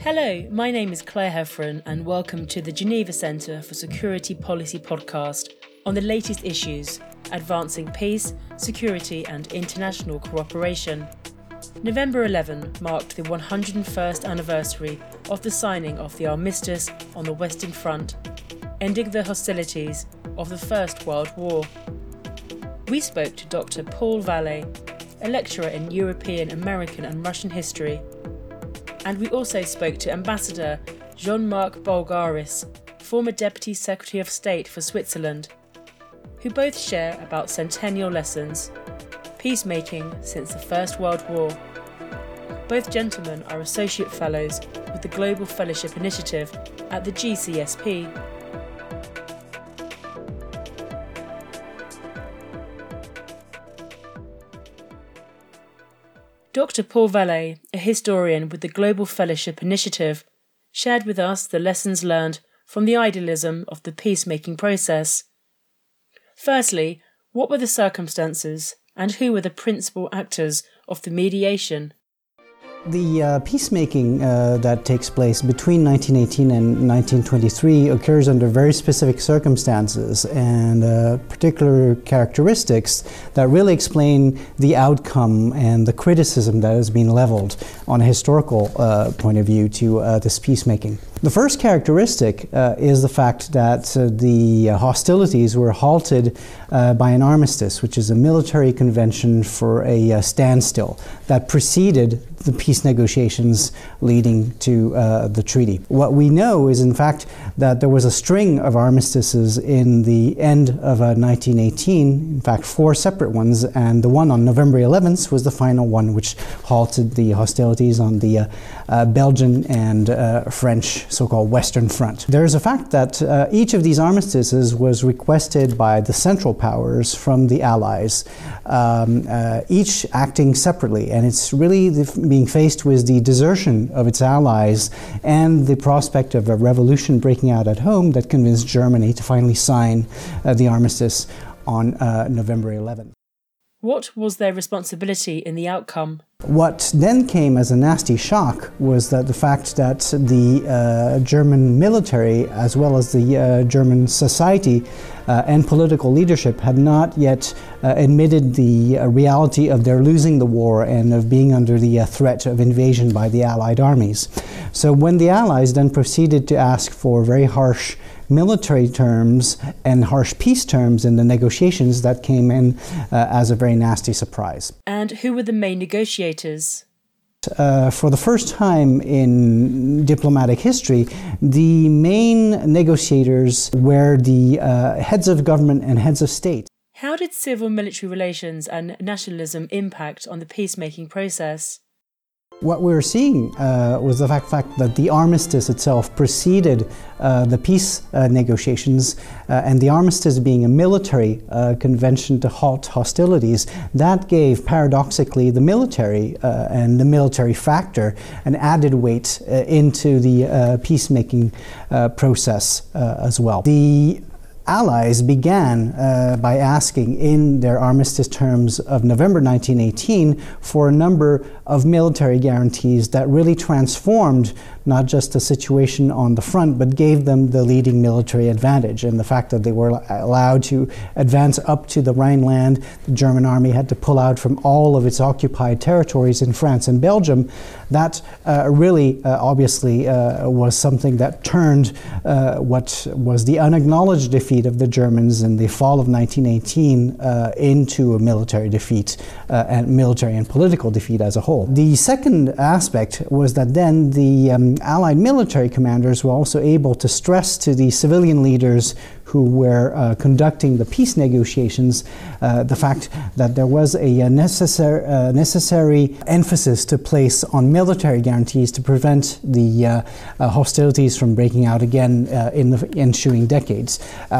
Hello, my name is Claire Heffron, and welcome to the Geneva Centre for Security Policy podcast on the latest issues advancing peace, security, and international cooperation. November 11 marked the 101st anniversary of the signing of the armistice on the Western Front, ending the hostilities of the First World War. We spoke to Dr. Paul Vallet, a lecturer in European, American, and Russian history and we also spoke to Ambassador Jean Marc Boulgaris, former Deputy Secretary of State for Switzerland, who both share about centennial lessons, peacemaking since the First World War. Both gentlemen are Associate Fellows with the Global Fellowship Initiative at the GCSP. Dr. Paul Vallet, a historian with the Global Fellowship Initiative, shared with us the lessons learned from the idealism of the peacemaking process. Firstly, what were the circumstances and who were the principal actors of the mediation? The uh, peacemaking uh, that takes place between 1918 and 1923 occurs under very specific circumstances and uh, particular characteristics that really explain the outcome and the criticism that has been leveled on a historical uh, point of view to uh, this peacemaking. The first characteristic uh, is the fact that uh, the hostilities were halted uh, by an armistice, which is a military convention for a uh, standstill that preceded the peace negotiations leading to uh, the treaty. What we know is, in fact, that there was a string of armistices in the end of 1918, uh, in fact, four separate ones, and the one on November 11th was the final one which halted the hostilities on the Belgian and French so called Western Front. There is a fact that uh, each of these armistices was requested by the Central Powers from the Allies, um, uh, each acting separately, and it's really being faced with the desertion of its allies and the prospect of a revolution breaking out at home that convinced Germany to finally sign uh, the armistice on uh, November 11th. What was their responsibility in the outcome? What then came as a nasty shock was that the fact that the uh, German military, as well as the uh, German society uh, and political leadership, had not yet uh, admitted the uh, reality of their losing the war and of being under the uh, threat of invasion by the Allied armies. So when the Allies then proceeded to ask for very harsh military terms and harsh peace terms in the negotiations that came in as a very nasty surprise. And who were the main negotiators? Uh, for the first time in diplomatic history, the main negotiators were the uh, heads of government and heads of state. How did civil military relations and nationalism impact on the peacemaking process? What we were seeing uh, was the fact, fact, that the armistice itself preceded uh, the peace uh, negotiations, uh, and the armistice being a military uh, convention to halt hostilities, that gave paradoxically the military uh, and the military factor an added weight into the peacemaking process as well. The Allies began uh, by asking in their armistice terms of November 1918 for a number of military guarantees that really transformed not just the situation on the front, but gave them the leading military advantage. And the fact that they were allowed to advance up to the Rhineland, the German army had to pull out from all of its occupied territories in France and Belgium, that uh, really uh, obviously uh, was something that turned uh, what was the unacknowledged defeat of the Germans in the fall of 1918 uh, into a military defeat uh, and military and political defeat as a whole. The second aspect was that then the um, Allied military commanders were also able to stress to the civilian leaders who were uh, conducting the peace negotiations uh, the fact that there was a, uh, necessary, uh, necessary emphasis to place on military guarantees to prevent the uh, uh, hostilities from breaking out again in the ensuing decades.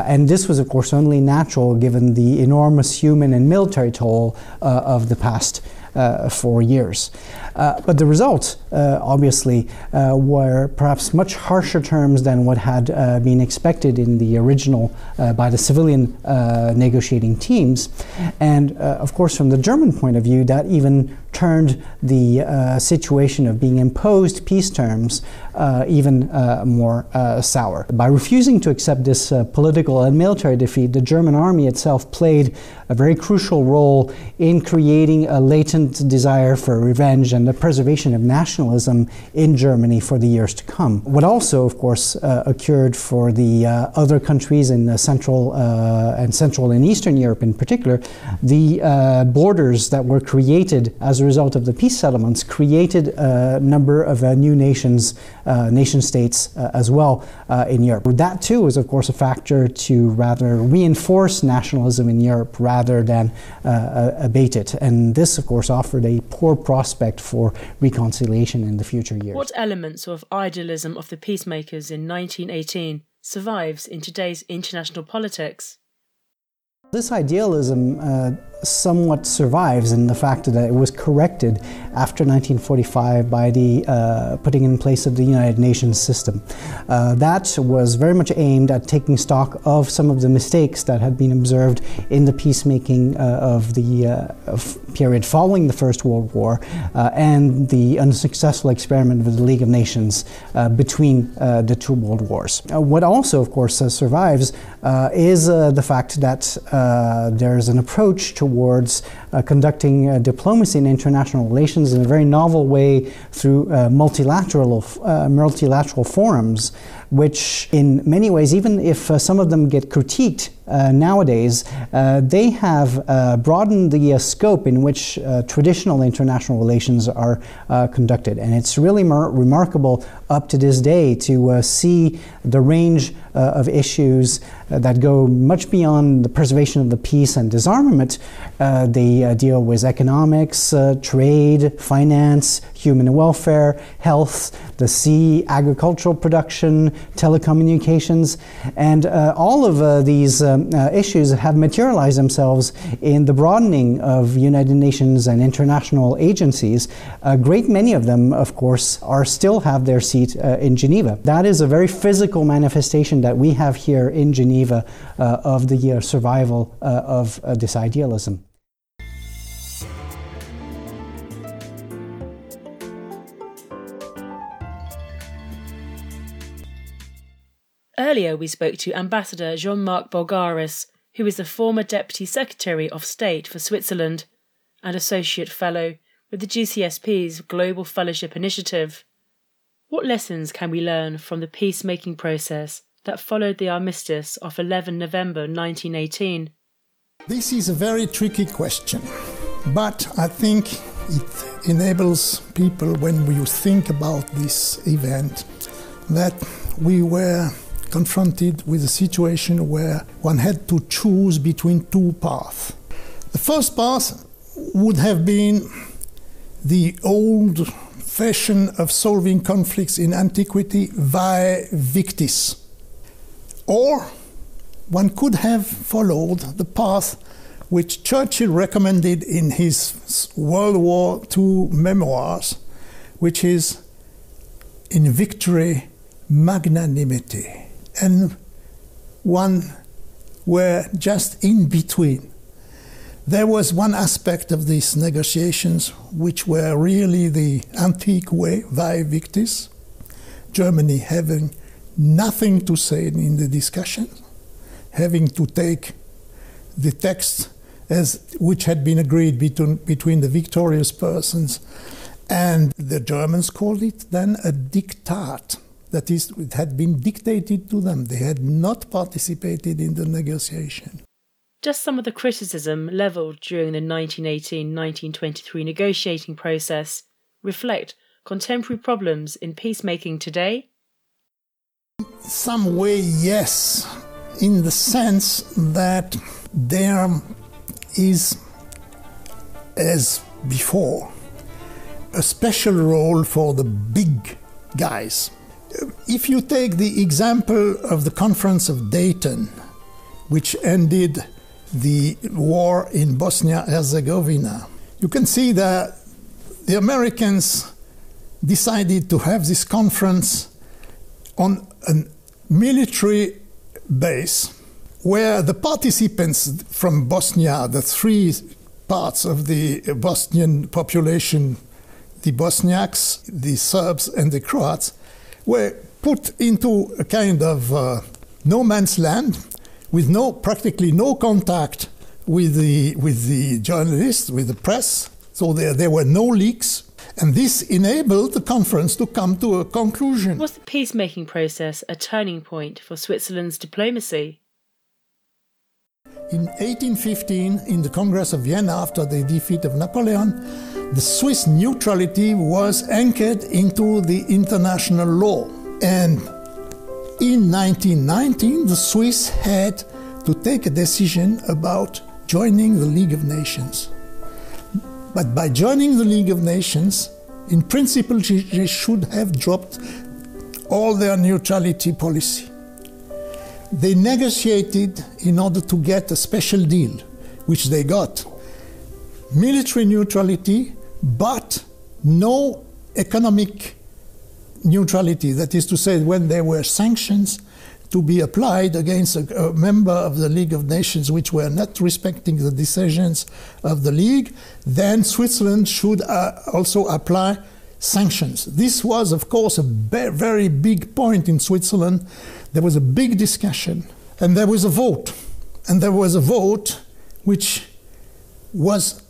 Uh, and this was, of course, only natural given the enormous human and military toll uh, of the past uh, for years. Uh, but the results, uh, obviously, were perhaps much harsher terms than what had been expected in the original by the civilian negotiating teams. And of course, from the German point of view, that even turned the uh, situation of being imposed peace terms uh, even uh, more sour. By refusing to accept this political and military defeat, the German army itself played a very crucial role in creating a latent desire for revenge and the preservation of nationalism in Germany for the years to come. What also, of course, uh, occurred for the other countries in Central and Central and Eastern Europe in particular, the borders that were created as a result of the peace settlements created a number of uh, new nations, uh, nation states uh, as well uh, in Europe. That too is, of course, a factor to rather reinforce nationalism in Europe rather than uh, abate it. And this, of course, offered a poor prospect for reconciliation in the future years. What elements of idealism of the peacemakers in 1918 survives in today's international politics? This idealism uh, somewhat survives in the fact that it was corrected after 1945 by the uh, putting in place of the United Nations system. Uh, that was very much aimed at taking stock of some of the mistakes that had been observed in the peacemaking uh, of the uh, period following the First World War uh, and the unsuccessful experiment with the League of Nations uh, between the two world wars. what also, of course, survives is the fact that there's an approach to towards uh, conducting uh, diplomacy and international relations in a very novel way through uh, multilateral, uh, multilateral forums, which in many ways, even if uh, some of them get critiqued nowadays, uh, they have uh, broadened the uh, scope in which uh, traditional international relations are conducted. And it's really mar- remarkable up to this day to see the range of issues that go much beyond the preservation of the peace and disarmament. they deal with economics, trade, finance, human welfare, health, the sea, agricultural production, telecommunications, and all of these um, uh, issues have materialized themselves in the broadening of United Nations and international agencies. A great many of them, of course, are still have their seat uh, in Geneva. That is a very physical manifestation that we have here in Geneva uh, of the uh, survival of this idealism. Earlier, we spoke to Ambassador Jean Marc Boulgaris, who is the former Deputy Secretary of State for Switzerland and Associate Fellow with the GCSP's Global Fellowship Initiative. What lessons can we learn from the peacemaking process that followed the armistice of 11 November 1918? This is a very tricky question, but I think it enables people, when we think about this event, that we were confronted with a situation where one had to choose between two paths. The first path would have been the old fashion of solving conflicts in antiquity vae victis. Or one could have followed the path which Churchill recommended in his World War II memoirs, which is in victory, magnanimity and one were just in between. There was one aspect of these negotiations which were really the antique way, vae victis, Germany having nothing to say in the discussion, having to take the text as which had been agreed between, between the victorious persons, and the Germans called it then a diktat that is, it had been dictated to them. They had not participated in the negotiation. Just some of the criticism levelled during the 1918 1923 negotiating process reflect contemporary problems in peacemaking today? Some way, yes, in the sense that there is, as before, a special role for the big guys if you take the example of the Conference of Dayton, which ended the war in Bosnia Herzegovina, you can see that the Americans decided to have this conference on a military base where the participants from Bosnia, the three parts of the Bosnian population, the Bosniaks, the Serbs, and the Croats, were put into a kind of uh, no man's land with no practically no contact with the with the journalists, with the press. So there there were no leaks. And this enabled the conference to come to a conclusion. Was the peacemaking process a turning point for Switzerland's diplomacy? In 1815, in the Congress of Vienna, after the defeat of Napoleon, the Swiss neutrality was anchored into the international law. And in 1919, the Swiss had to take a decision about joining the League of Nations. But by joining the League of Nations, in principle, they should have dropped all their neutrality policy. They negotiated in order to get a special deal, which they got military neutrality, but no economic neutrality. That is to say, when there were sanctions to be applied against a, a, member of the League of Nations which were not respecting the decisions of the League, then Switzerland should uh, also apply sanctions. This was, of course, a very big point in Switzerland. There was a big discussion, and there was a vote. And there was a vote which was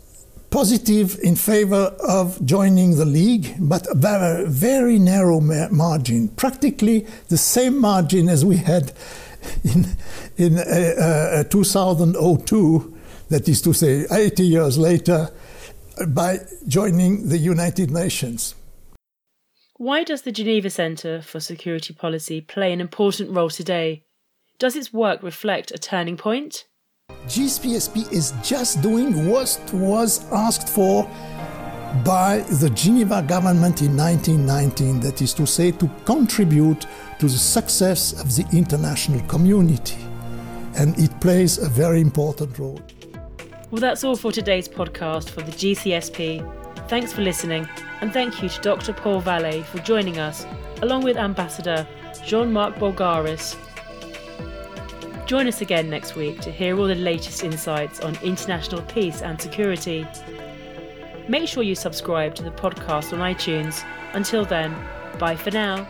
positive in favor of joining the league, but a very, narrow margin, practically the same margin as we had in, in uh, uh, 2002, that is to say, 80 years later, by joining the United Nations. Why does the Geneva Centre for Security Policy play an important role today? Does its work reflect a turning point? GCPSP is just doing what was asked for by the Geneva government in 1919, that is to say, to contribute to the success of the international community. And it plays a very important role. Well, that's all for today's podcast for the GCSP. Thanks for listening, and thank you to Dr. Paul Vallet for joining us, along with Ambassador Jean Marc Boulgaris. Join us again next week to hear all the latest insights on international peace and security. Make sure you subscribe to the podcast on iTunes. Until then, bye for now.